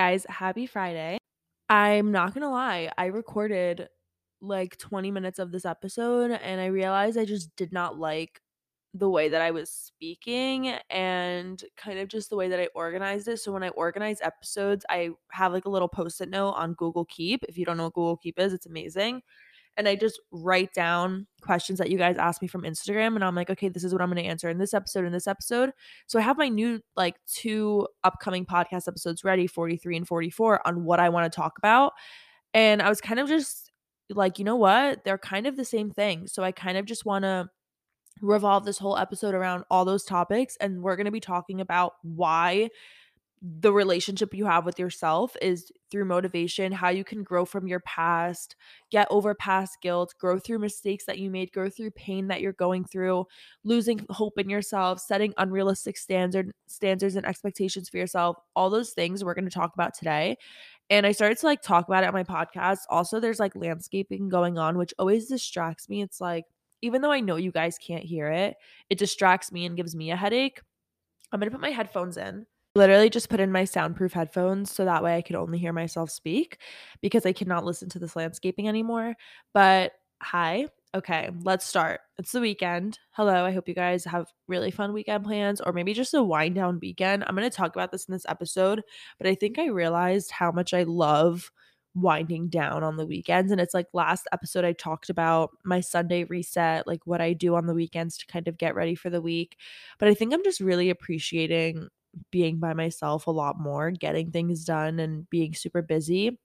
guys, happy Friday. I'm not gonna lie, I recorded like 20 minutes of this episode and I realized I just did not like the way that I was speaking and kind of just the way that I organized it. So when I organize episodes, I have like a little post-it note on Google Keep. If you don't know what Google Keep is, it's amazing and I just write down questions that you guys ask me from Instagram and I'm like, okay, this is what I'm going to answer in this episode in this episode. So I have my new like two upcoming podcast episodes ready, 43 and 44 on what I want to talk about. And I was kind of just like, you know what? They're kind of the same thing. So I kind of just want to revolve this whole episode around all those topics and we're going to be talking about why the relationship you have with yourself is through motivation, how you can grow from your past, get over past guilt, grow through mistakes that you made, grow through pain that you're going through, losing hope in yourself, setting unrealistic standard standards and expectations for yourself. All those things we're going to talk about today. And I started to like talk about it on my podcast. Also, there's like landscaping going on, which always distracts me. It's like, even though I know you guys can't hear it, it distracts me and gives me a headache. I'm going to put my headphones in literally just put in my soundproof headphones so that way I could only hear myself speak because I cannot listen to this landscaping anymore. But hi. Okay, let's start. It's the weekend. Hello. I hope you guys have really fun weekend plans or maybe just a wind down weekend. I'm going to talk about this in this episode, but I think I realized how much I love winding down on the weekends. And it's like last episode, I talked about my Sunday reset, like what I do on the weekends to kind of get ready for the week. But I think I'm just really appreciating being by myself a lot more, getting things done and being super busy.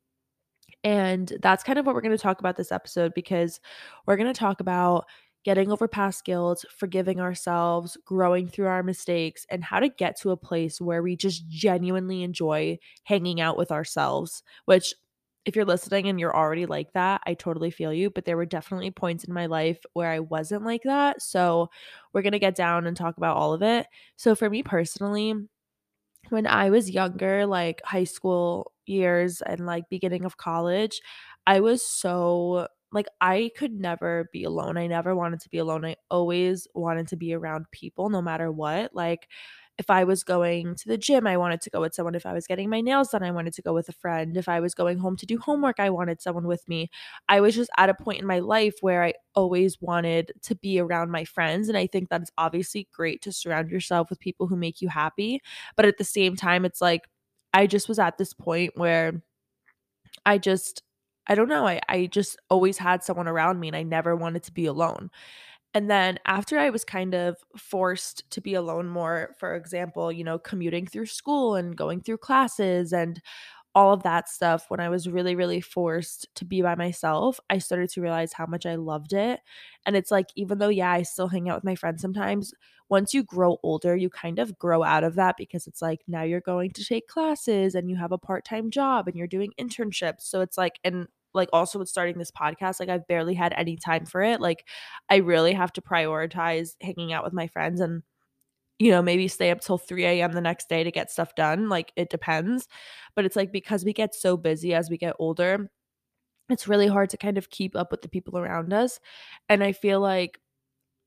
And that's kind of what we're going to talk about this episode because we're going to talk about getting over past guilt, forgiving ourselves, growing through our mistakes, and how to get to a place where we just genuinely enjoy hanging out with ourselves, which if you're listening and you're already like that, I totally feel you. But there were definitely points in my life where I wasn't like that. So we're going to get down and talk about all of it. So for me personally, when I was younger, like high school years and like beginning of college, I was so like I could never be alone. I never wanted to be alone. I always wanted to be around people no matter what. Like if I was going to the gym, I wanted to go with someone. If I was getting my nails done, I wanted to go with a friend. If I was going home to do homework, I wanted someone with me. I was just at a point in my life where I always wanted to be around my friends. And I think that it's obviously great to surround yourself with people who make you happy. But at the same time, it's like I just was at this point where I just, I don't know, I, I just always had someone around me and I never wanted to be alone. And then after I was kind of forced to be alone more, for example, you know, commuting through school and going through classes and all of that stuff, when I was really, really forced to be by myself, I started to realize how much I loved it. And it's like, even though, yeah, I still hang out with my friends sometimes, once you grow older, you kind of grow out of that because it's like now you're going to take classes and you have a part time job and you're doing internships. So it's like, and like also with starting this podcast, like I've barely had any time for it. Like I really have to prioritize hanging out with my friends and you know, maybe stay up till 3 a.m. the next day to get stuff done. Like it depends. But it's like because we get so busy as we get older, it's really hard to kind of keep up with the people around us. And I feel like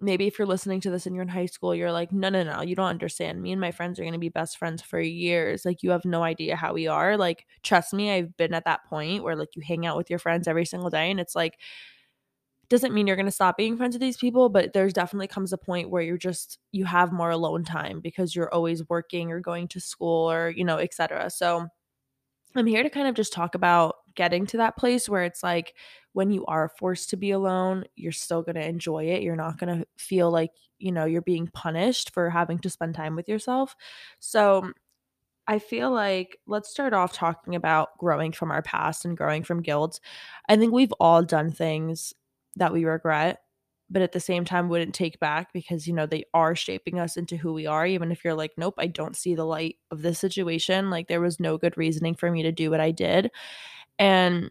maybe if you're listening to this and you're in high school, you're like, no, no, no, you don't understand. Me and my friends are going to be best friends for years. Like, you have no idea how we are. Like, trust me, I've been at that point where like you hang out with your friends every single day and it's like, doesn't mean you're going to stop being friends with these people, but there's definitely comes a point where you're just, you have more alone time because you're always working or going to school or, you know, etc. So, I'm here to kind of just talk about getting to that place where it's like when you are forced to be alone, you're still going to enjoy it. You're not going to feel like, you know, you're being punished for having to spend time with yourself. So, I feel like let's start off talking about growing from our past and growing from guilt. I think we've all done things that we regret but at the same time wouldn't take back because you know they are shaping us into who we are even if you're like nope i don't see the light of this situation like there was no good reasoning for me to do what i did and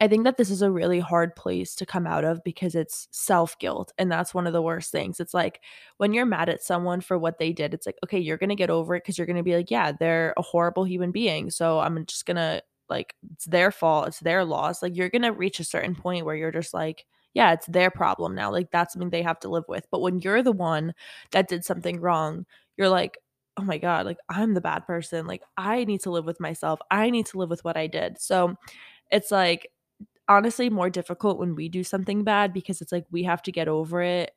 i think that this is a really hard place to come out of because it's self guilt and that's one of the worst things it's like when you're mad at someone for what they did it's like okay you're going to get over it cuz you're going to be like yeah they're a horrible human being so i'm just going to like it's their fault it's their loss like you're going to reach a certain point where you're just like yeah, it's their problem now. Like that's something they have to live with. But when you're the one that did something wrong, you're like, oh my God, like I'm the bad person. Like I need to live with myself. I need to live with what I did. So it's like honestly more difficult when we do something bad because it's like we have to get over it.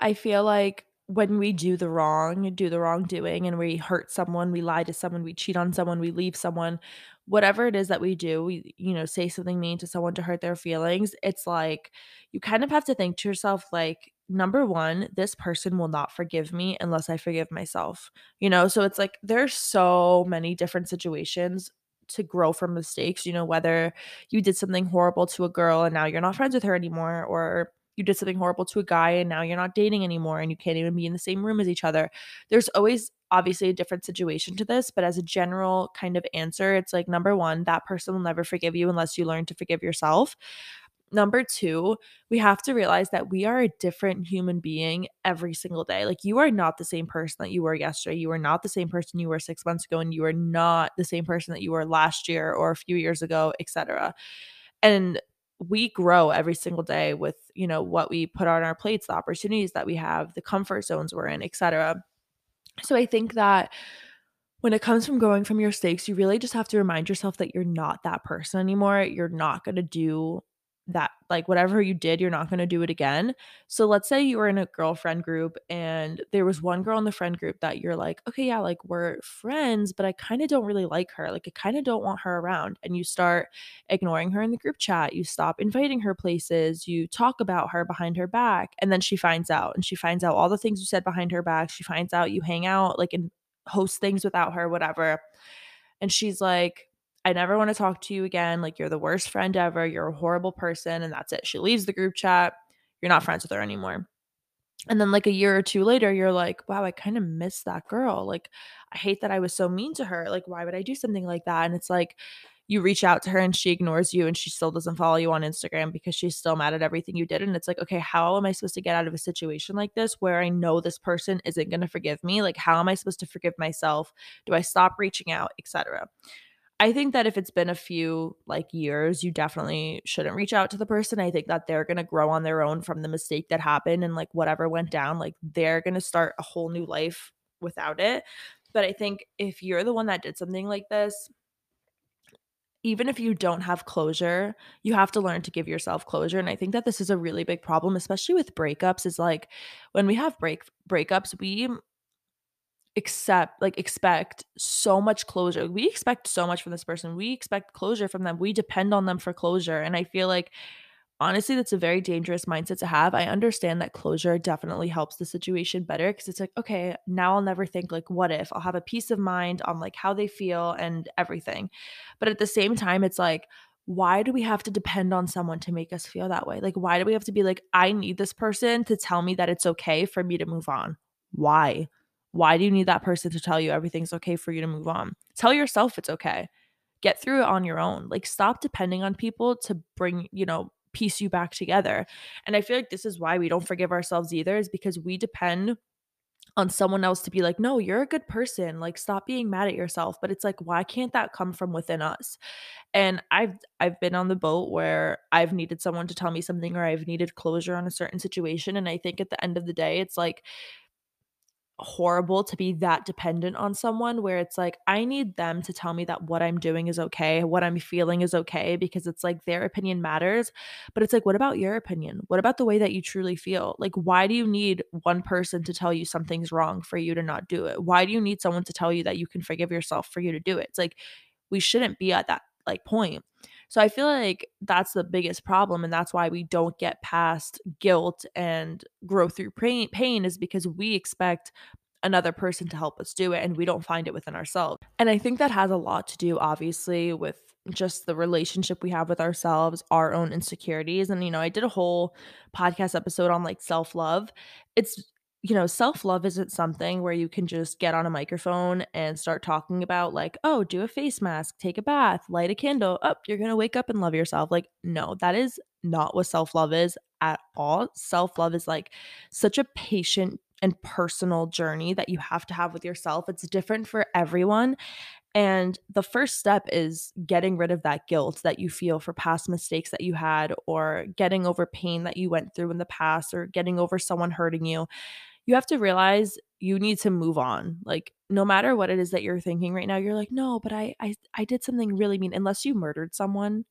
I feel like when we do the wrong, do the wrongdoing, and we hurt someone, we lie to someone, we cheat on someone, we leave someone, whatever it is that we do, we, you know, say something mean to someone to hurt their feelings, it's like you kind of have to think to yourself, like, number one, this person will not forgive me unless I forgive myself, you know? So it's like there's so many different situations to grow from mistakes, you know, whether you did something horrible to a girl and now you're not friends with her anymore, or you did something horrible to a guy and now you're not dating anymore and you can't even be in the same room as each other. There's always obviously a different situation to this, but as a general kind of answer, it's like number one, that person will never forgive you unless you learn to forgive yourself. Number two, we have to realize that we are a different human being every single day. Like, you are not the same person that you were yesterday. You are not the same person you were six months ago, and you are not the same person that you were last year or a few years ago, etc. And we grow every single day with, you know, what we put on our plates, the opportunities that we have, the comfort zones we're in, etc. So I think that when it comes from growing from your mistakes, you really just have to remind yourself that you're not that person anymore. You're not going to do that like whatever you did you're not going to do it again. So let's say you were in a girlfriend group and there was one girl in the friend group that you're like okay yeah like we're friends but i kind of don't really like her like i kind of don't want her around and you start ignoring her in the group chat you stop inviting her places you talk about her behind her back and then she finds out and she finds out all the things you said behind her back she finds out you hang out like and host things without her whatever. And she's like I never want to talk to you again. Like, you're the worst friend ever. You're a horrible person. And that's it. She leaves the group chat. You're not friends with her anymore. And then, like, a year or two later, you're like, wow, I kind of miss that girl. Like, I hate that I was so mean to her. Like, why would I do something like that? And it's like, you reach out to her and she ignores you and she still doesn't follow you on Instagram because she's still mad at everything you did. And it's like, okay, how am I supposed to get out of a situation like this where I know this person isn't going to forgive me? Like, how am I supposed to forgive myself? Do I stop reaching out, etc.? I think that if it's been a few like years, you definitely shouldn't reach out to the person. I think that they're going to grow on their own from the mistake that happened and like whatever went down, like they're going to start a whole new life without it. But I think if you're the one that did something like this, even if you don't have closure, you have to learn to give yourself closure. And I think that this is a really big problem, especially with breakups, is like when we have break breakups, we accept like expect so much closure. We expect so much from this person. We expect closure from them. We depend on them for closure. And I feel like honestly that's a very dangerous mindset to have. I understand that closure definitely helps the situation better because it's like, okay, now I'll never think like what if. I'll have a peace of mind on like how they feel and everything. But at the same time it's like why do we have to depend on someone to make us feel that way? Like why do we have to be like I need this person to tell me that it's okay for me to move on? Why? Why do you need that person to tell you everything's okay for you to move on? Tell yourself it's okay. Get through it on your own. Like, stop depending on people to bring, you know, piece you back together. And I feel like this is why we don't forgive ourselves either, is because we depend on someone else to be like, no, you're a good person. Like, stop being mad at yourself. But it's like, why can't that come from within us? And I've I've been on the boat where I've needed someone to tell me something or I've needed closure on a certain situation. And I think at the end of the day, it's like horrible to be that dependent on someone where it's like I need them to tell me that what I'm doing is okay, what I'm feeling is okay because it's like their opinion matters, but it's like what about your opinion? What about the way that you truly feel? Like why do you need one person to tell you something's wrong for you to not do it? Why do you need someone to tell you that you can forgive yourself for you to do it? It's like we shouldn't be at that like point. So I feel like that's the biggest problem and that's why we don't get past guilt and grow through pain, pain is because we expect another person to help us do it and we don't find it within ourselves. And I think that has a lot to do obviously with just the relationship we have with ourselves, our own insecurities. And you know, I did a whole podcast episode on like self-love. It's you know, self love isn't something where you can just get on a microphone and start talking about, like, oh, do a face mask, take a bath, light a candle. Up, oh, you're going to wake up and love yourself. Like, no, that is not what self love is at all. Self love is like such a patient and personal journey that you have to have with yourself. It's different for everyone. And the first step is getting rid of that guilt that you feel for past mistakes that you had, or getting over pain that you went through in the past, or getting over someone hurting you you have to realize you need to move on. Like no matter what it is that you're thinking right now, you're like, "No, but I I I did something really mean." Unless you murdered someone,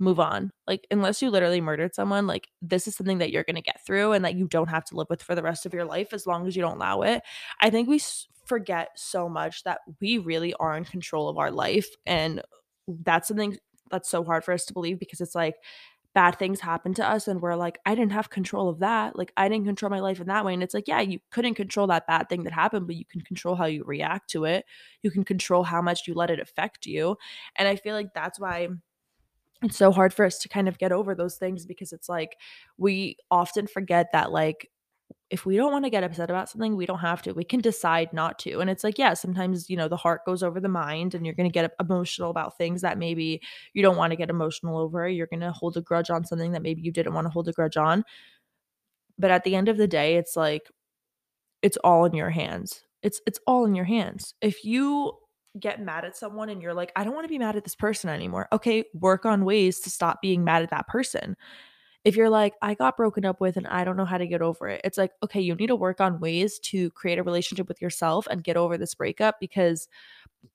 move on. Like unless you literally murdered someone, like this is something that you're going to get through and that you don't have to live with for the rest of your life as long as you don't allow it. I think we forget so much that we really are in control of our life and that's something that's so hard for us to believe because it's like bad things happen to us and we're like I didn't have control of that. Like I didn't control my life in that way and it's like yeah, you couldn't control that bad thing that happened, but you can control how you react to it. You can control how much you let it affect you. And I feel like that's why it's so hard for us to kind of get over those things because it's like we often forget that like if we don't want to get upset about something, we don't have to. We can decide not to. And it's like, yeah, sometimes, you know, the heart goes over the mind and you're going to get emotional about things that maybe you don't want to get emotional over. You're going to hold a grudge on something that maybe you didn't want to hold a grudge on. But at the end of the day, it's like it's all in your hands. It's it's all in your hands. If you get mad at someone and you're like, I don't want to be mad at this person anymore. Okay, work on ways to stop being mad at that person. If you're like, I got broken up with and I don't know how to get over it, it's like, okay, you need to work on ways to create a relationship with yourself and get over this breakup because,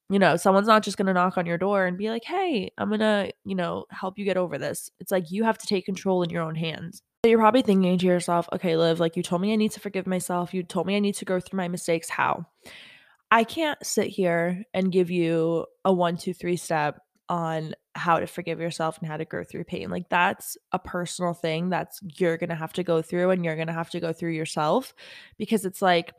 you know, someone's not just going to knock on your door and be like, hey, I'm going to, you know, help you get over this. It's like you have to take control in your own hands. So you're probably thinking to yourself, okay, Liv, like you told me I need to forgive myself. You told me I need to go through my mistakes. How? I can't sit here and give you a one, two, three step on how to forgive yourself and how to grow through pain. Like that's a personal thing that's you're going to have to go through and you're going to have to go through yourself because it's like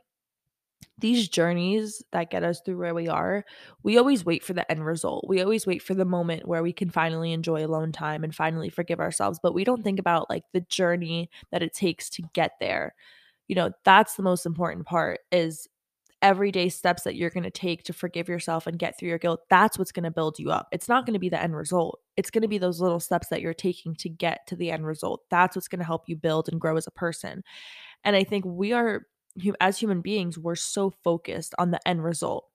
these journeys that get us through where we are, we always wait for the end result. We always wait for the moment where we can finally enjoy alone time and finally forgive ourselves, but we don't think about like the journey that it takes to get there. You know, that's the most important part is everyday steps that you're going to take to forgive yourself and get through your guilt, that's what's going to build you up. It's not going to be the end result. It's going to be those little steps that you're taking to get to the end result. That's what's going to help you build and grow as a person. And I think we are, as human beings, we're so focused on the end result.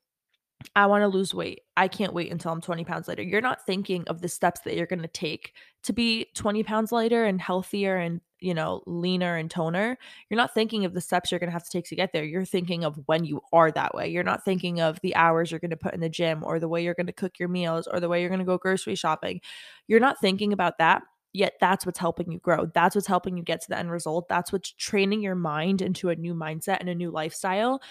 I want to lose weight. I can't wait until I'm 20 pounds lighter. You're not thinking of the steps that you're going to take to be 20 pounds lighter and healthier and, you know, leaner and toner. You're not thinking of the steps you're going to have to take to get there. You're thinking of when you are that way. You're not thinking of the hours you're going to put in the gym or the way you're going to cook your meals or the way you're going to go grocery shopping. You're not thinking about that. Yet that's what's helping you grow. That's what's helping you get to the end result. That's what's training your mind into a new mindset and a new lifestyle.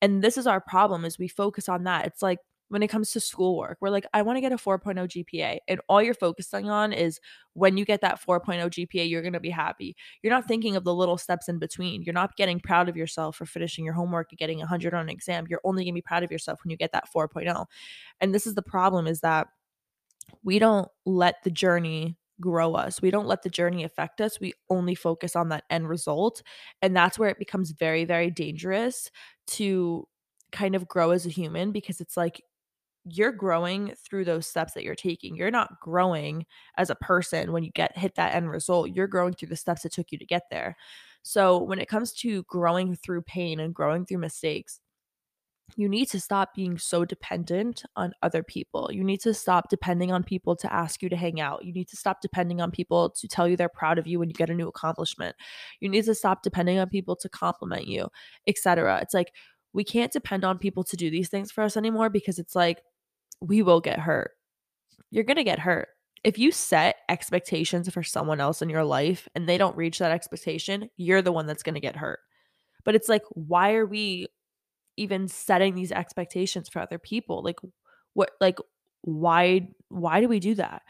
And this is our problem is we focus on that. It's like when it comes to schoolwork, we're like, I want to get a 4.0 GPA. And all you're focusing on is when you get that 4.0 GPA, you're going to be happy. You're not thinking of the little steps in between. You're not getting proud of yourself for finishing your homework and getting 100 on an exam. You're only going to be proud of yourself when you get that 4.0. And this is the problem is that we don't let the journey grow us. We don't let the journey affect us. We only focus on that end result. And that's where it becomes very, very dangerous to kind of grow as a human because it's like you're growing through those steps that you're taking. You're not growing as a person when you get hit that end result. You're growing through the steps it took you to get there. So when it comes to growing through pain and growing through mistakes, you need to stop being so dependent on other people. You need to stop depending on people to ask you to hang out. You need to stop depending on people to tell you they're proud of you when you get a new accomplishment. You need to stop depending on people to compliment you, etc. It's like we can't depend on people to do these things for us anymore because it's like we will get hurt. You're going to get hurt. If you set expectations for someone else in your life and they don't reach that expectation, you're the one that's going to get hurt. But it's like, why are we even setting these expectations for other people like what like why why do we do that?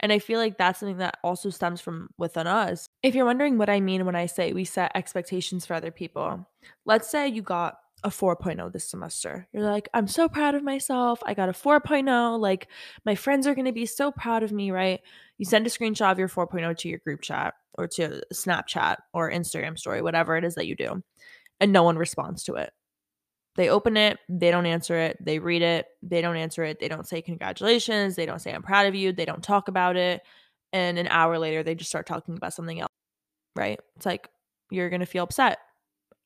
And i feel like that's something that also stems from within us. If you're wondering what i mean when i say we set expectations for other people let's say you got a 4.0 this semester. You're like i'm so proud of myself. I got a 4.0 like my friends are going to be so proud of me right? You send a screenshot of your 4.0 to your group chat or to snapchat or instagram story whatever it is that you do and no one responds to it they open it, they don't answer it. They read it, they don't answer it. They don't say congratulations. They don't say I'm proud of you. They don't talk about it. And an hour later, they just start talking about something else, right? It's like you're going to feel upset.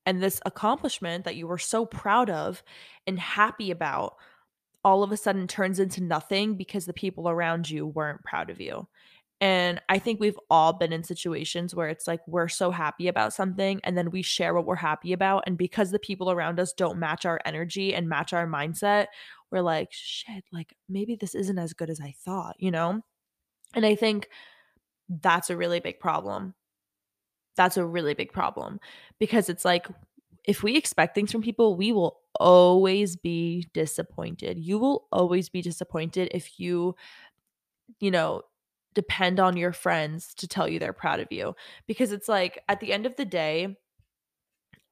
And this accomplishment that you were so proud of and happy about all of a sudden turns into nothing because the people around you weren't proud of you. And I think we've all been in situations where it's like we're so happy about something and then we share what we're happy about. And because the people around us don't match our energy and match our mindset, we're like, shit, like maybe this isn't as good as I thought, you know? And I think that's a really big problem. That's a really big problem because it's like if we expect things from people, we will always be disappointed. You will always be disappointed if you, you know, depend on your friends to tell you they're proud of you because it's like at the end of the day,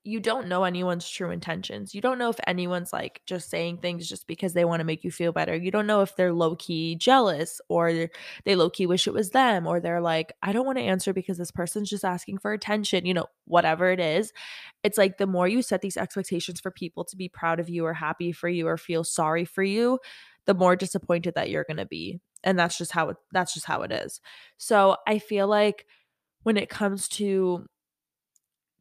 you don't know anyone's true intentions. You don't know if anyone's like just saying things just because they want to make you feel better. You don't know if they're low key jealous or they low key wish it was them or they're like, I don't want to answer because this person's just asking for attention, you know, whatever it is. It's like the more you set these expectations for people to be proud of you or happy for you or feel sorry for you, the more disappointed that you're going to be. And that's just how it that's just how it is. So, I feel like when it comes to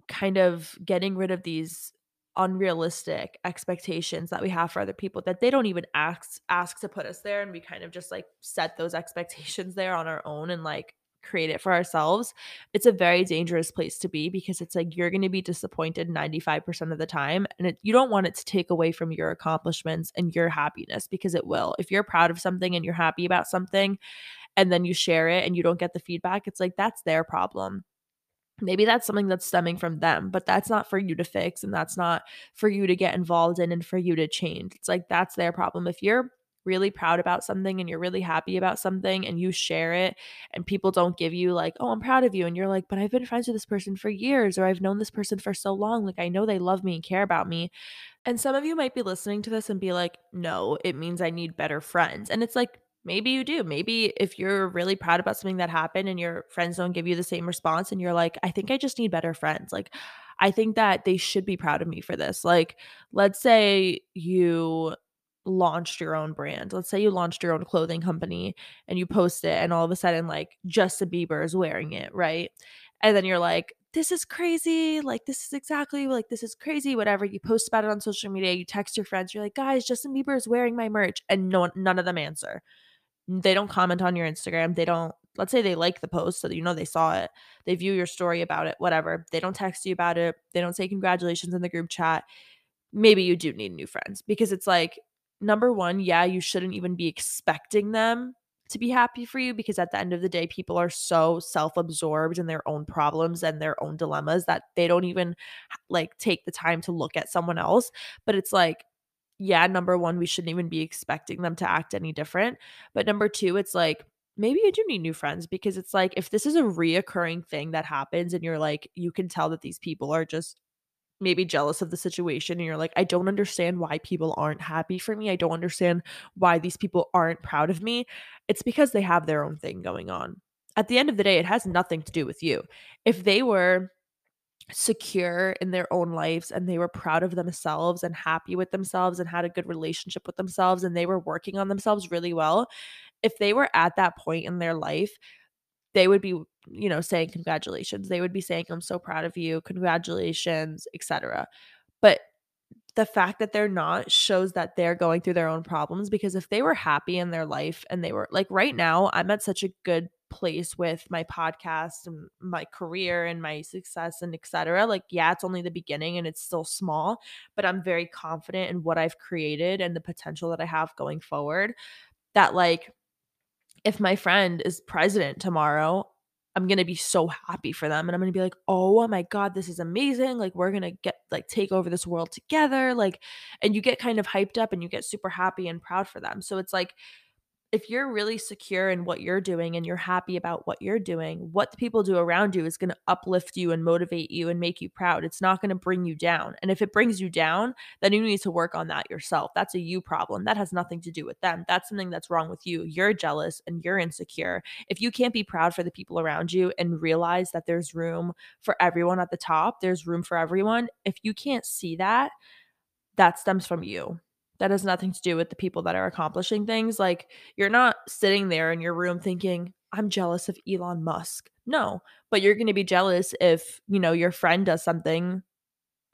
kind of getting rid of these unrealistic expectations that we have for other people that they don't even ask ask to put us there and we kind of just like set those expectations there on our own and like create it for ourselves it's a very dangerous place to be because it's like you're going to be disappointed 95% of the time and it, you don't want it to take away from your accomplishments and your happiness because it will. If you're proud of something and you're happy about something and then you share it and you don't get the feedback it's like that's their problem. Maybe that's something that's stemming from them but that's not for you to fix and that's not for you to get involved in and for you to change. It's like that's their problem. If you're really proud about something and you're really happy about something and you share it and people don't give you like oh i'm proud of you and you're like but i've been friends with this person for years or i've known this person for so long like i know they love me and care about me and some of you might be listening to this and be like no it means i need better friends and it's like Maybe you do. Maybe if you're really proud about something that happened and your friends don't give you the same response and you're like, I think I just need better friends. Like, I think that they should be proud of me for this. Like, let's say you launched your own brand. Let's say you launched your own clothing company and you post it and all of a sudden like Justin Bieber is wearing it, right? And then you're like, this is crazy. Like, this is exactly like, this is crazy. Whatever. You post about it on social media, you text your friends, you're like, guys, Justin Bieber is wearing my merch. And no, none of them answer they don't comment on your Instagram. They don't, let's say they like the post so you know they saw it. They view your story about it, whatever. They don't text you about it. They don't say congratulations in the group chat. Maybe you do need new friends because it's like, number one, yeah, you shouldn't even be expecting them to be happy for you because at the end of the day, people are so self absorbed in their own problems and their own dilemmas that they don't even like take the time to look at someone else. But it's like, yeah, number one, we shouldn't even be expecting them to act any different. But number two, it's like, maybe you do need new friends because it's like if this is a reoccurring thing that happens and you're like, you can tell that these people are just maybe jealous of the situation and you're like, I don't understand why people aren't happy for me. I don't understand why these people aren't proud of me. It's because they have their own thing going on. At the end of the day, it has nothing to do with you. If they were secure in their own lives and they were proud of themselves and happy with themselves and had a good relationship with themselves and they were working on themselves really well, if they were at that point in their life, they would be, you know, saying congratulations. They would be saying I'm so proud of you, congratulations, etc. But the fact that they're not shows that they're going through their own problems because if they were happy in their life and they were like right now, I'm at such a good place with my podcast and my career and my success and etc. Like, yeah, it's only the beginning and it's still small, but I'm very confident in what I've created and the potential that I have going forward. That, like, if my friend is president tomorrow, I'm going to be so happy for them. And I'm going to be like, oh my God, this is amazing. Like, we're going to get, like, take over this world together. Like, and you get kind of hyped up and you get super happy and proud for them. So it's like, if you're really secure in what you're doing and you're happy about what you're doing, what the people do around you is going to uplift you and motivate you and make you proud. It's not going to bring you down. And if it brings you down, then you need to work on that yourself. That's a you problem. That has nothing to do with them. That's something that's wrong with you. You're jealous and you're insecure. If you can't be proud for the people around you and realize that there's room for everyone at the top, there's room for everyone. If you can't see that, that stems from you that has nothing to do with the people that are accomplishing things. Like you're not sitting there in your room thinking, I'm jealous of Elon Musk. No, but you're going to be jealous if, you know, your friend does something.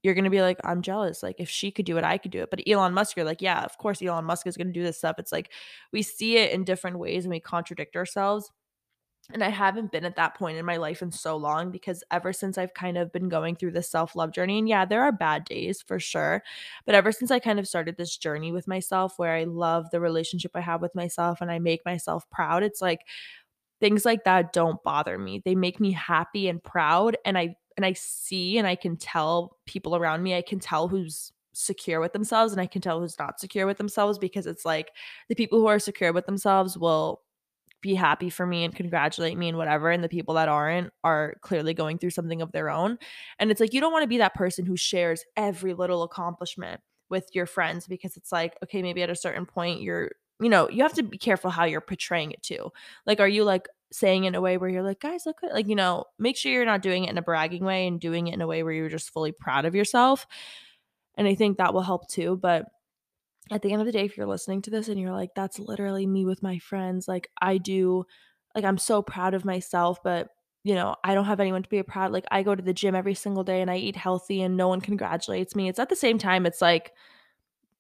You're going to be like, I'm jealous. Like if she could do it, I could do it. But Elon Musk, you're like, yeah, of course Elon Musk is going to do this stuff. It's like we see it in different ways and we contradict ourselves. And I haven't been at that point in my life in so long because ever since I've kind of been going through this self love journey, and yeah, there are bad days for sure. But ever since I kind of started this journey with myself where I love the relationship I have with myself and I make myself proud, it's like things like that don't bother me. They make me happy and proud. And I, and I see and I can tell people around me, I can tell who's secure with themselves and I can tell who's not secure with themselves because it's like the people who are secure with themselves will be happy for me and congratulate me and whatever. And the people that aren't are clearly going through something of their own. And it's like, you don't want to be that person who shares every little accomplishment with your friends because it's like, okay, maybe at a certain point, you're, you know, you have to be careful how you're portraying it too. Like, are you like saying in a way where you're like, guys, look, like, you know, make sure you're not doing it in a bragging way and doing it in a way where you're just fully proud of yourself. And I think that will help too. But at the end of the day, if you're listening to this and you're like, that's literally me with my friends, like I do, like I'm so proud of myself, but you know, I don't have anyone to be proud. Like I go to the gym every single day and I eat healthy and no one congratulates me. It's at the same time, it's like,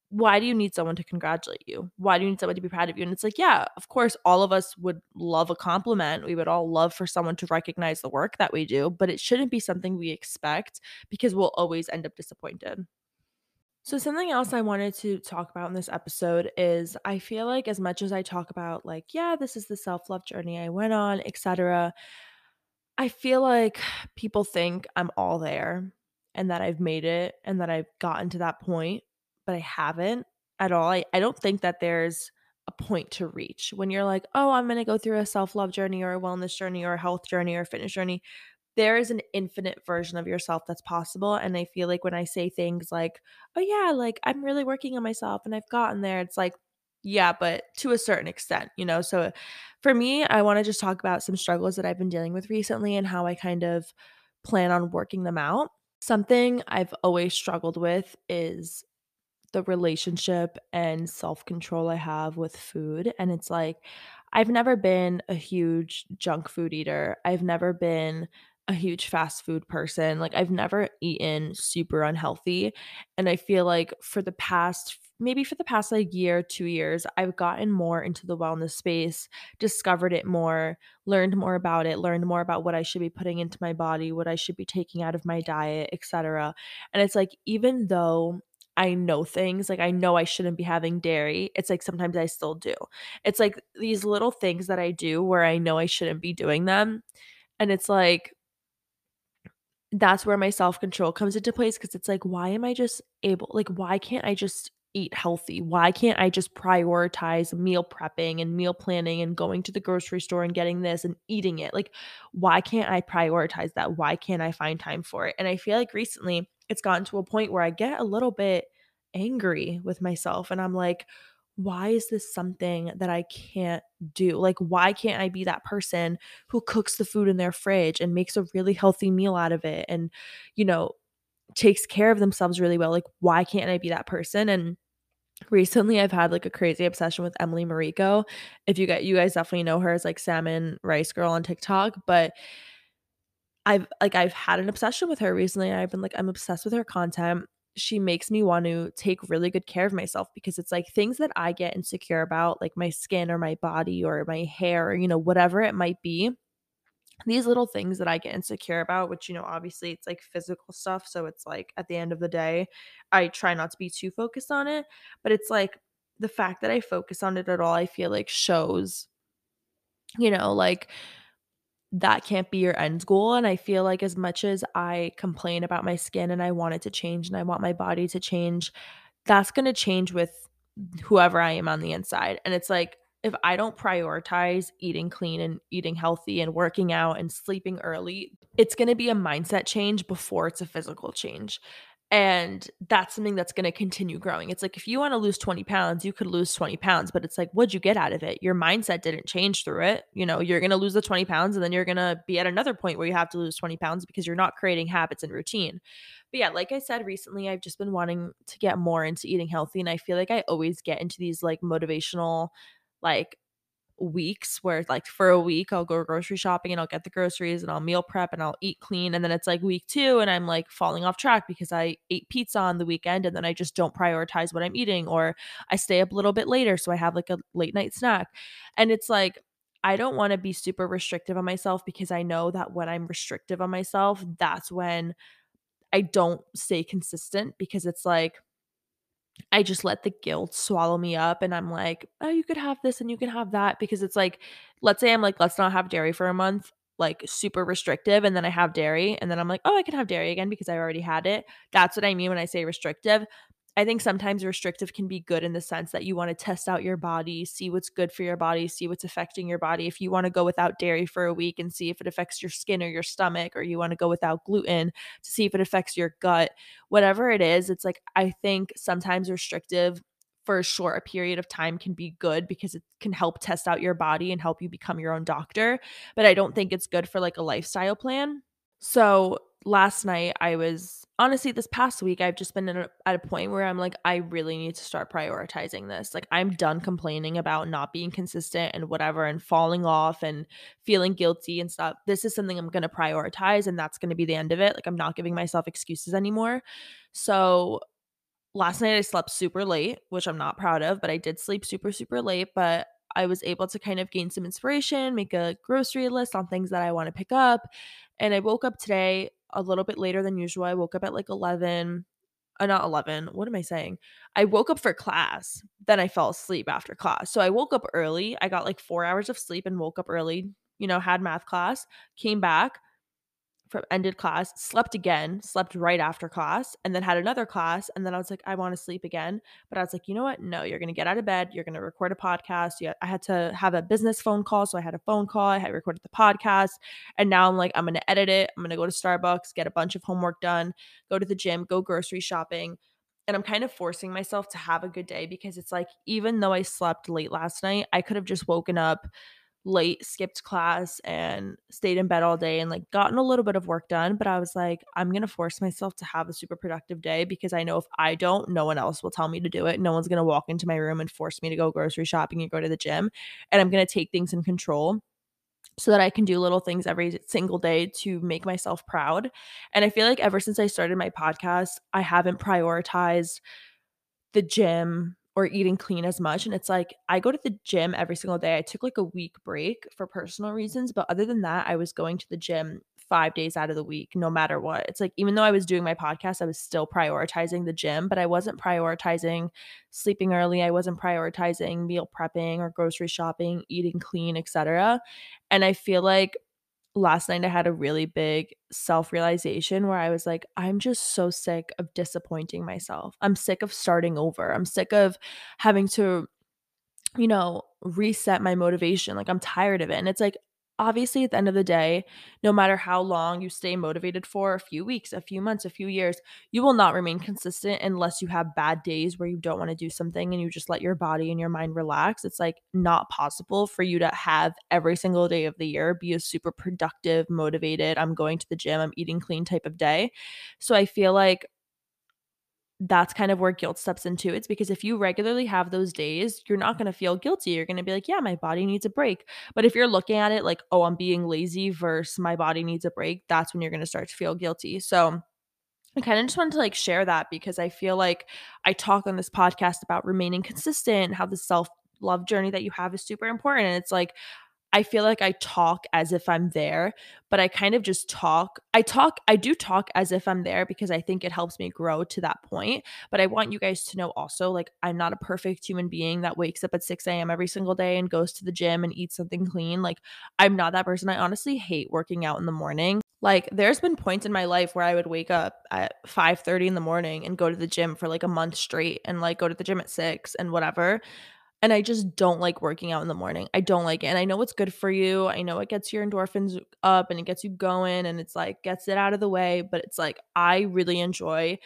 why do you need someone to congratulate you? Why do you need someone to be proud of you? And it's like, yeah, of course, all of us would love a compliment. We would all love for someone to recognize the work that we do, but it shouldn't be something we expect because we'll always end up disappointed. So, something else I wanted to talk about in this episode is I feel like as much as I talk about, like, yeah, this is the self love journey I went on, etc., I feel like people think I'm all there and that I've made it and that I've gotten to that point, but I haven't at all. I, I don't think that there's a point to reach when you're like, oh, I'm going to go through a self love journey or a wellness journey or a health journey or a fitness journey there is an infinite version of yourself that's possible. And I feel like when I say things like, oh, yeah, like I'm really working on myself and I've gotten there, it's like, yeah, but to a certain extent, you know? So for me, I want to just talk about some struggles that I've been dealing with recently and how I kind of plan on working them out. Something I've always struggled with is the relationship and self control I have with food. And it's like, I've never been a huge junk food eater. I've never been a huge fast food person. Like I've never eaten super unhealthy. And I feel like for the past maybe for the past like year, 2 years, I've gotten more into the wellness space, discovered it more, learned more about it, learned more about what I should be putting into my body, what I should be taking out of my diet, etc. And it's like even though I know things, like I know I shouldn't be having dairy. It's like sometimes I still do. It's like these little things that I do where I know I shouldn't be doing them. And it's like that's where my self-control comes into place because it's like why am i just able like why can't i just eat healthy? Why can't i just prioritize meal prepping and meal planning and going to the grocery store and getting this and eating it? Like why can't i prioritize that? Why can't i find time for it? And i feel like recently it's gotten to a point where i get a little bit angry with myself and i'm like why is this something that I can't do? Like, why can't I be that person who cooks the food in their fridge and makes a really healthy meal out of it and, you know, takes care of themselves really well? Like, why can't I be that person? And recently I've had like a crazy obsession with Emily Mariko. If you get you guys definitely know her as like salmon rice girl on TikTok, but I've like I've had an obsession with her recently I've been like I'm obsessed with her content she makes me want to take really good care of myself because it's like things that I get insecure about, like my skin or my body or my hair or, you know, whatever it might be. These little things that I get insecure about, which, you know, obviously it's like physical stuff. So it's like at the end of the day, I try not to be too focused on it. But it's like the fact that I focus on it at all, I feel like shows, you know, like that can't be your end goal. And I feel like as much as I complain about my skin and I want it to change and I want my body to change, that's going to change with whoever I am on the inside. And it's like, if I don't prioritize eating clean and eating healthy and working out and sleeping early, it's going to be a mindset change before it's a physical change. And that's something that's going to continue growing. It's like if you want to lose 20 pounds, you could lose 20 pounds, but it's like, what'd you get out of it? Your mindset didn't change through it. You know, you're going to lose the 20 pounds and then you're going to be at another point where you have to lose 20 pounds because you're not creating habits and routine. But yeah, like I said recently, I've just been wanting to get more into eating healthy. And I feel like I always get into these like motivational, like weeks where like for a week I'll go grocery shopping and I'll get the groceries and I'll meal prep and I'll eat clean and then it's like week 2 and I'm like falling off track because I ate pizza on the weekend and then I just don't prioritize what I'm eating or I stay up a little bit later so I have like a late night snack. And it's like I don't want to be super restrictive on myself because I know that when I'm restrictive on myself, that's when I don't stay consistent because it's like I just let the guilt swallow me up and I'm like, "Oh, you could have this and you can have that." Because it's like, let's say I'm like, "Let's not have dairy for a month." Like super restrictive and then I have dairy and then I'm like, "Oh, I can have dairy again because I already had it." That's what I mean when I say restrictive. I think sometimes restrictive can be good in the sense that you want to test out your body, see what's good for your body, see what's affecting your body. If you want to go without dairy for a week and see if it affects your skin or your stomach, or you want to go without gluten to see if it affects your gut, whatever it is, it's like I think sometimes restrictive for a short period of time can be good because it can help test out your body and help you become your own doctor. But I don't think it's good for like a lifestyle plan. So last night I was honestly this past week I've just been a, at a point where I'm like I really need to start prioritizing this. Like I'm done complaining about not being consistent and whatever and falling off and feeling guilty and stuff. This is something I'm going to prioritize and that's going to be the end of it. Like I'm not giving myself excuses anymore. So last night I slept super late, which I'm not proud of, but I did sleep super super late, but I was able to kind of gain some inspiration, make a grocery list on things that I want to pick up. And I woke up today a little bit later than usual. I woke up at like 11, uh, not 11. What am I saying? I woke up for class. Then I fell asleep after class. So I woke up early. I got like four hours of sleep and woke up early, you know, had math class, came back, from ended class, slept again, slept right after class, and then had another class. And then I was like, I want to sleep again. But I was like, you know what? No, you're going to get out of bed. You're going to record a podcast. Yeah, I had to have a business phone call. So I had a phone call. I had recorded the podcast. And now I'm like, I'm going to edit it. I'm going to go to Starbucks, get a bunch of homework done, go to the gym, go grocery shopping. And I'm kind of forcing myself to have a good day because it's like, even though I slept late last night, I could have just woken up late, skipped class, and stayed in bed all day and like gotten a little bit of work done. But I was like, I'm going to force myself to have a super productive day because I know if I don't, no one else will tell me to do it. No one's going to walk into my room and force me to go grocery shopping and go to the gym. And I'm going to take things in control so that I can do little things every single day to make myself proud. And I feel like ever since I started my podcast, I haven't prioritized the gym or eating clean as much. And it's like I go to the gym every single day. I took like a week break for personal reasons, but other than that, I was going to the gym five days out of the week, no matter what. It's like even though I was doing my podcast, I was still prioritizing the gym, but I wasn't prioritizing sleeping early. I wasn't prioritizing meal prepping or grocery shopping, eating clean, etc. And I feel like last night I had a really big self realization where I was like, I'm just so sick of disappointing myself. I'm sick of starting over. I'm sick of having to, you know, reset my motivation. Like, I'm tired of it. And it's like, obviously, at the end of the day, no matter how long you stay motivated for a few weeks, a few months, a few years, you will not remain consistent unless you have bad days where you don't want to do something and you just let your body and your mind relax. It's like not possible for you to have every single day of the year be a super productive, motivated, I'm going to the gym, I'm eating clean type of day. So I feel like that's kind of where guilt steps into. It's because if you regularly have those days, you're not going to feel guilty. You're going to be like, yeah, my body needs a break. But if you're looking at it like, oh, I'm being lazy versus my body needs a break, that's when you're going to start to feel guilty. So I kind of just wanted to like share that because I feel like I talk on this podcast about remaining consistent, how the self love journey that you have is super important. And it's like, I feel like I talk as if I'm there, but I kind of just talk. I talk, I do talk as if I'm there because I think it helps me grow to that point. But I want you guys to know also, like, I'm not a perfect human being that wakes up at 6 a.m. every single day and goes to the gym and eats something clean. Like, I'm not that person. I honestly hate working out in the morning. Like, there's been points in my life where I would wake up at 5 30 in the morning and go to the gym for like a month straight and like go to the gym at six and whatever. And I just don't like working out in the morning. I don't like it. And I know it's good for you. I know it gets your endorphins up and it gets you going and it's like gets it out of the way. But it's like I really enjoy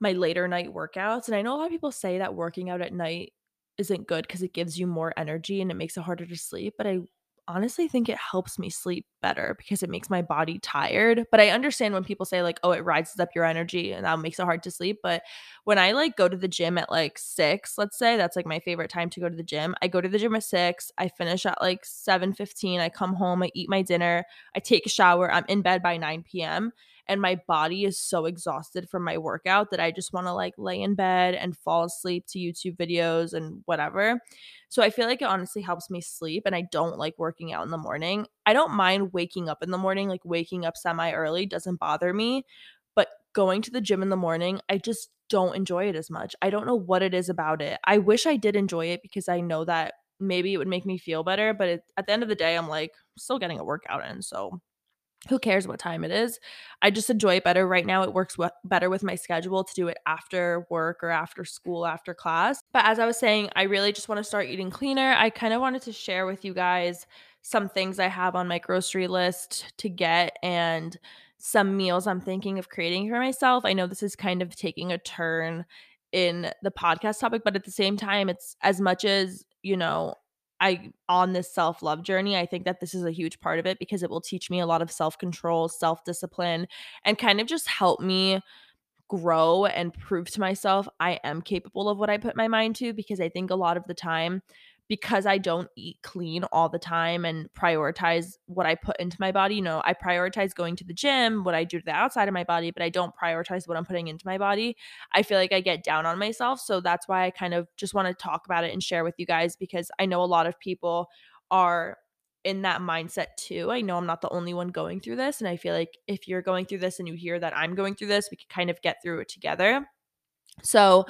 my later night workouts. And I know a lot of people say that working out at night isn't good because it gives you more energy and it makes it harder to sleep. But I honestly think it helps me sleep better because it makes my body tired. But I understand when people say like, "Oh, it rises up your energy and that makes it hard to sleep." But when I like go to the gym at like 6, let's say, that's like my favorite time to go to the gym. I go to the gym at 6, I finish at like 7:15, I come home, I eat my dinner, I take a shower, I'm in bed by 9 p.m. and my body is so exhausted from my workout that I just want to like lay in bed and fall asleep to YouTube videos and whatever. So I feel like it honestly helps me sleep and I don't like working out in the morning. I don't mind waking up in the morning, like waking up semi early doesn't bother me, but going to the gym in the morning, I just don't enjoy it as much. I don't know what it is about it. I wish I did enjoy it because I know that maybe it would make me feel better, but it, at the end of the day, I'm like still getting a workout in. So who cares what time it is? I just enjoy it better. Right now, it works w- better with my schedule to do it after work or after school, after class. But as I was saying, I really just want to start eating cleaner. I kind of wanted to share with you guys some things I have on my grocery list to get and some meals I'm thinking of creating for myself. I know this is kind of taking a turn in the podcast topic, but at the same time, it's as much as, you know, I on this self-love journey, I think that this is a huge part of it because it will teach me a lot of self-control, self-discipline, and kind of just help me grow and prove to myself I am capable of what I put my mind to because I think a lot of the time because I don't eat clean all the time and prioritize what I put into my body, you know, I prioritize going to the gym, what I do to the outside of my body, but I don't prioritize what I'm putting into my body. I feel like I get down on myself. So that's why I kind of just want to talk about it and share with you guys because I know a lot of people are in that mindset too. I know I'm not the only one going through this. And I feel like if you're going through this and you hear that I'm going through this, we can kind of get through it together. So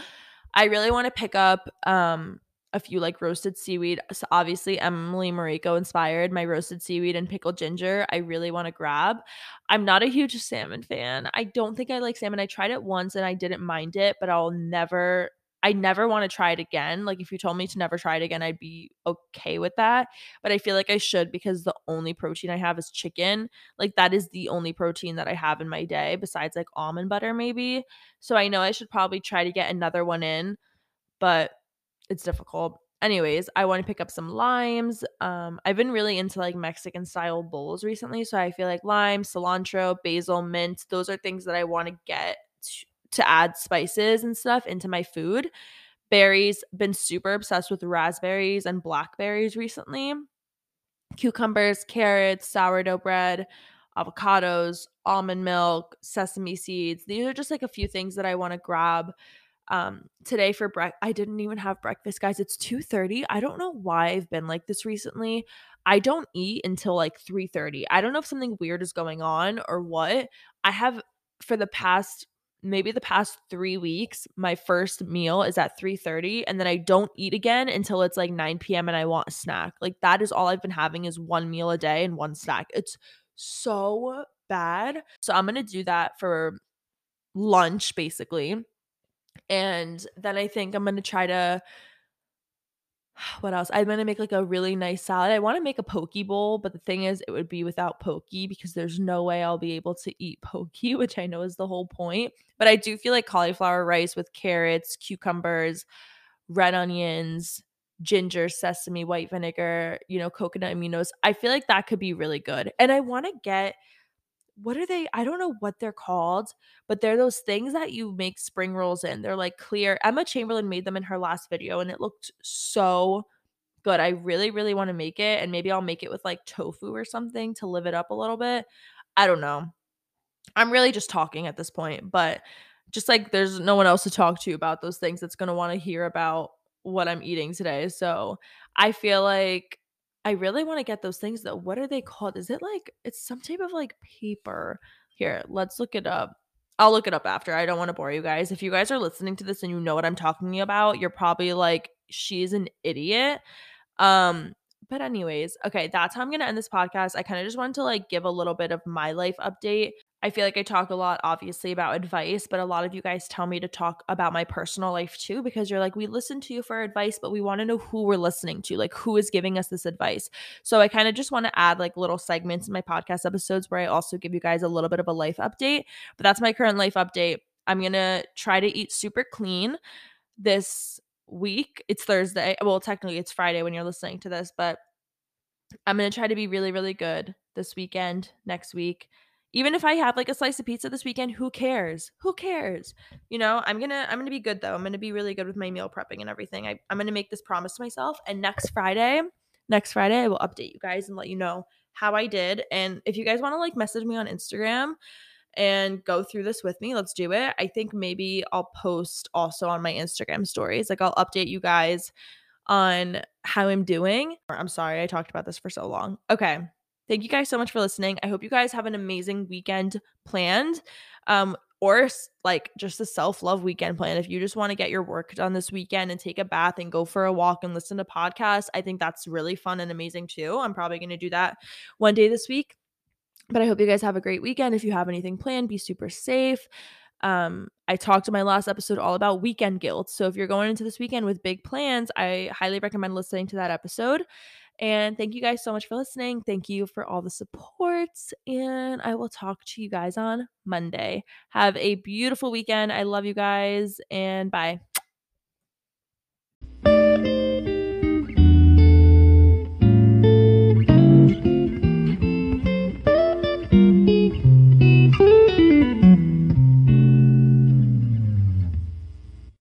I really want to pick up um a few like roasted seaweed. So obviously Emily Mariko inspired my roasted seaweed and pickled ginger. I really want to grab. I'm not a huge salmon fan. I don't think I like salmon. I tried it once and I didn't mind it, but I'll never I never want to try it again. Like if you told me to never try it again, I'd be okay with that. But I feel like I should because the only protein I have is chicken. Like that is the only protein that I have in my day besides like almond butter maybe. So I know I should probably try to get another one in, but it's difficult. Anyways, I want to pick up some limes. Um, I've been really into like Mexican style bowls recently, so I feel like lime, cilantro, basil, mint, those are things that I want to get to, add spices and stuff into my food. Berries, been super obsessed with raspberries and blackberries recently. Cucumbers, carrots, sourdough bread, avocados, almond milk, sesame seeds. These are just like a few things that I want to grab um today for breakfast i didn't even have breakfast guys it's 2.30 i don't know why i've been like this recently i don't eat until like 3.30 i don't know if something weird is going on or what i have for the past maybe the past three weeks my first meal is at 3.30 and then i don't eat again until it's like 9 p.m and i want a snack like that is all i've been having is one meal a day and one snack it's so bad so i'm gonna do that for lunch basically and then I think I'm going to try to what else? I'm gonna make like a really nice salad. I want to make a poke bowl, but the thing is, it would be without poke because there's no way I'll be able to eat poke, which I know is the whole point. But I do feel like cauliflower rice with carrots, cucumbers, red onions, ginger, sesame, white vinegar, you know, coconut aminos. I feel like that could be really good. And I want to get what are they? I don't know what they're called, but they're those things that you make spring rolls in. They're like clear. Emma Chamberlain made them in her last video and it looked so good. I really, really want to make it. And maybe I'll make it with like tofu or something to live it up a little bit. I don't know. I'm really just talking at this point, but just like there's no one else to talk to about those things that's going to want to hear about what I'm eating today. So I feel like I really want to get those things though. What are they called? Is it like it's some type of like paper? Here, let's look it up. I'll look it up after. I don't want to bore you guys. If you guys are listening to this and you know what I'm talking about, you're probably like, she's an idiot. Um, but anyways, okay, that's how I'm gonna end this podcast. I kind of just wanted to like give a little bit of my life update. I feel like I talk a lot, obviously, about advice, but a lot of you guys tell me to talk about my personal life too, because you're like, we listen to you for advice, but we want to know who we're listening to, like who is giving us this advice. So I kind of just want to add like little segments in my podcast episodes where I also give you guys a little bit of a life update. But that's my current life update. I'm gonna try to eat super clean this week. It's Thursday. Well, technically it's Friday when you're listening to this, but I'm gonna try to be really, really good this weekend, next week even if I have like a slice of pizza this weekend, who cares? Who cares? You know, I'm gonna I'm gonna be good though. I'm gonna be really good with my meal prepping and everything. I, I'm gonna make this promise to myself. And next Friday, next Friday, I will update you guys and let you know how I did. And if you guys want to like message me on Instagram and go through this with me. Let's do it. I think maybe I'll post also on my Instagram stories. Like I'll update you guys on how I'm doing. I'm sorry I talked about this for so long. Okay. Thank you guys so much for listening. I hope you guys have an amazing weekend planned. Um or like just a self-love weekend plan. If you just want to get your work done this weekend and take a bath and go for a walk and listen to podcasts, I think that's really fun and amazing too. I'm probably going to do that one day this week. But I hope you guys have a great weekend. If you have anything planned, be super safe. Um, I talked in my last episode all about weekend guilt. So if you're going into this weekend with big plans, I highly recommend listening to that episode. And thank you guys so much for listening. Thank you for all the supports. And I will talk to you guys on Monday. Have a beautiful weekend. I love you guys. And bye.